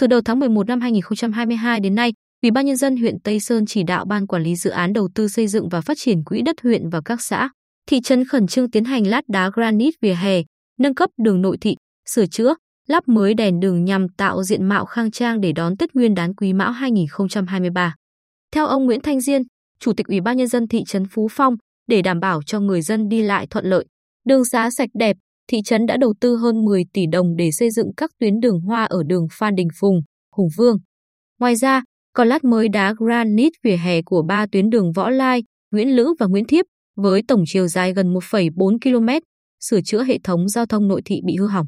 Từ đầu tháng 11 năm 2022 đến nay, Ủy ban nhân dân huyện Tây Sơn chỉ đạo ban quản lý dự án đầu tư xây dựng và phát triển quỹ đất huyện và các xã, thị trấn khẩn trương tiến hành lát đá granite vỉa hè, nâng cấp đường nội thị, sửa chữa, lắp mới đèn đường nhằm tạo diện mạo khang trang để đón Tết Nguyên đán Quý Mão 2023. Theo ông Nguyễn Thanh Diên, Chủ tịch Ủy ban nhân dân thị trấn Phú Phong, để đảm bảo cho người dân đi lại thuận lợi, đường xá sạch đẹp, thị trấn đã đầu tư hơn 10 tỷ đồng để xây dựng các tuyến đường hoa ở đường Phan Đình Phùng, Hùng Vương. Ngoài ra, còn lát mới đá granite vỉa hè của ba tuyến đường Võ Lai, Nguyễn Lữ và Nguyễn Thiếp với tổng chiều dài gần 1,4 km, sửa chữa hệ thống giao thông nội thị bị hư hỏng.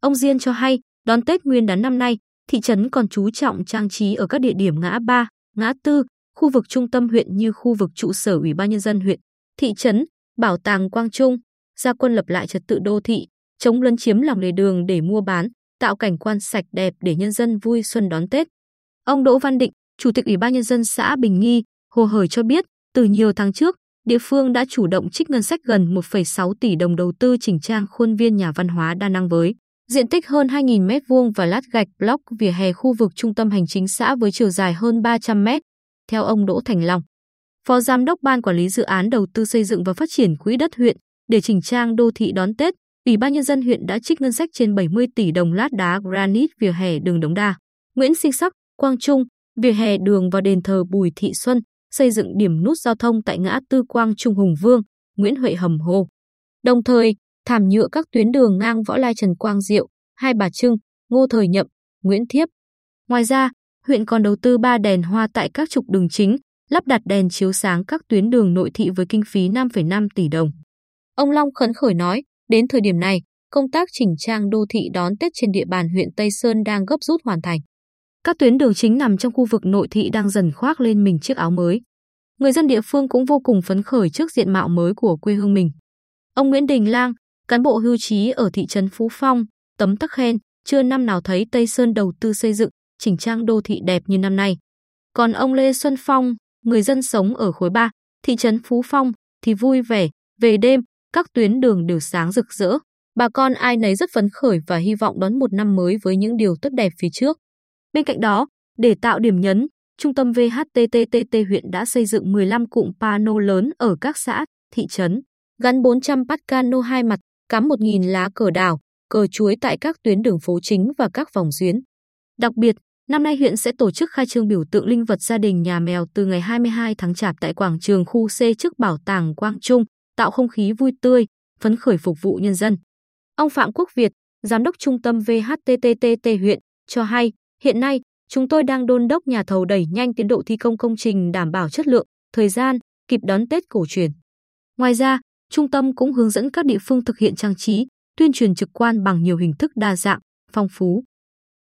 Ông Diên cho hay, đón Tết Nguyên đán năm nay, thị trấn còn chú trọng trang trí ở các địa điểm ngã ba, ngã tư, khu vực trung tâm huyện như khu vực trụ sở Ủy ban nhân dân huyện, thị trấn, bảo tàng Quang Trung, gia quân lập lại trật tự đô thị, chống lấn chiếm lòng lề đường để mua bán, tạo cảnh quan sạch đẹp để nhân dân vui xuân đón Tết. Ông Đỗ Văn Định, Chủ tịch Ủy ban nhân dân xã Bình Nghi, Hồ Hởi cho biết, từ nhiều tháng trước, địa phương đã chủ động trích ngân sách gần 1,6 tỷ đồng đầu tư chỉnh trang khuôn viên nhà văn hóa đa năng với diện tích hơn 2.000 m2 và lát gạch block vỉa hè khu vực trung tâm hành chính xã với chiều dài hơn 300 m. Theo ông Đỗ Thành Long, Phó Giám đốc Ban Quản lý Dự án Đầu tư Xây dựng và Phát triển Quỹ đất huyện, để chỉnh trang đô thị đón Tết, Ủy ban Nhân dân huyện đã trích ngân sách trên 70 tỷ đồng lát đá granite vỉa hè đường Đống Đa, Nguyễn Sinh Sắc, Quang Trung, vỉa hè đường và đền thờ Bùi Thị Xuân, xây dựng điểm nút giao thông tại ngã tư Quang Trung Hùng Vương, Nguyễn Huệ Hầm Hồ. Đồng thời, thảm nhựa các tuyến đường ngang Võ Lai Trần Quang Diệu, Hai Bà Trưng, Ngô Thời Nhậm, Nguyễn Thiếp. Ngoài ra, huyện còn đầu tư 3 đèn hoa tại các trục đường chính, lắp đặt đèn chiếu sáng các tuyến đường nội thị với kinh phí 5,5 tỷ đồng. Ông Long khấn khởi nói, đến thời điểm này, công tác chỉnh trang đô thị đón Tết trên địa bàn huyện Tây Sơn đang gấp rút hoàn thành. Các tuyến đường chính nằm trong khu vực nội thị đang dần khoác lên mình chiếc áo mới. Người dân địa phương cũng vô cùng phấn khởi trước diện mạo mới của quê hương mình. Ông Nguyễn Đình Lang, cán bộ hưu trí ở thị trấn Phú Phong, tấm tắc khen, chưa năm nào thấy Tây Sơn đầu tư xây dựng, chỉnh trang đô thị đẹp như năm nay. Còn ông Lê Xuân Phong, người dân sống ở khối 3, thị trấn Phú Phong, thì vui vẻ, về đêm, các tuyến đường đều sáng rực rỡ. Bà con ai nấy rất phấn khởi và hy vọng đón một năm mới với những điều tốt đẹp phía trước. Bên cạnh đó, để tạo điểm nhấn, Trung tâm VHTTTT huyện đã xây dựng 15 cụm pano lớn ở các xã, thị trấn, gắn 400 bát cano hai mặt, cắm 1.000 lá cờ đảo, cờ chuối tại các tuyến đường phố chính và các vòng xuyến. Đặc biệt, năm nay huyện sẽ tổ chức khai trương biểu tượng linh vật gia đình nhà mèo từ ngày 22 tháng Chạp tại quảng trường khu C trước bảo tàng Quang Trung, tạo không khí vui tươi, phấn khởi phục vụ nhân dân. Ông Phạm Quốc Việt, Giám đốc Trung tâm vhtttt huyện, cho hay, hiện nay, chúng tôi đang đôn đốc nhà thầu đẩy nhanh tiến độ thi công công trình đảm bảo chất lượng, thời gian, kịp đón Tết cổ truyền. Ngoài ra, trung tâm cũng hướng dẫn các địa phương thực hiện trang trí, tuyên truyền trực quan bằng nhiều hình thức đa dạng, phong phú.